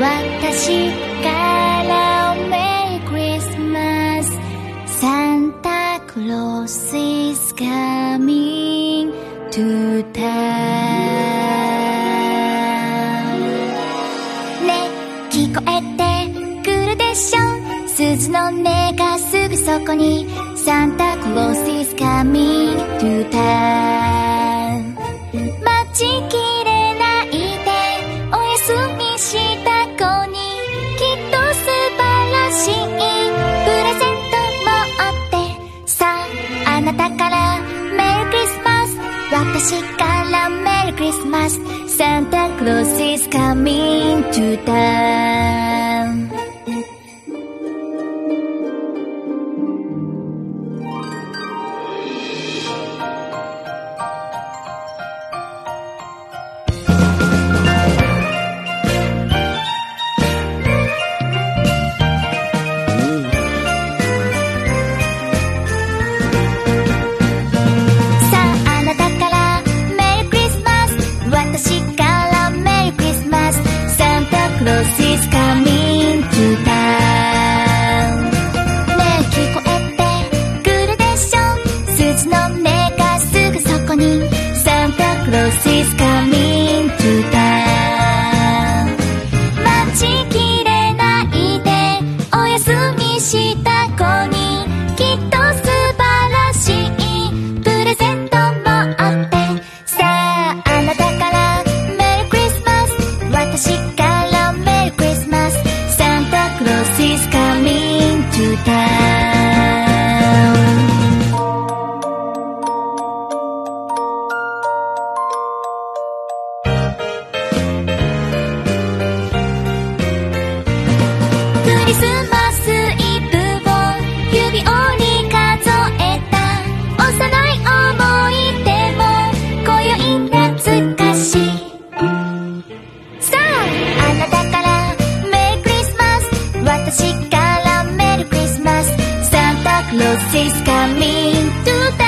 私からメリークリスマス。サンタクロース is coming to town ね聞こえてくるでしょ？鈴の音がすぐそこに。サンタクロース is coming to town 私からメリークリスマス。サンタクロース is coming to town. タクロース is coming to town リスマスイブを指折り数えた幼い思い出も今宵懐かしいさああなたからメリークリスマス私からメリークリスマスサンタクロース is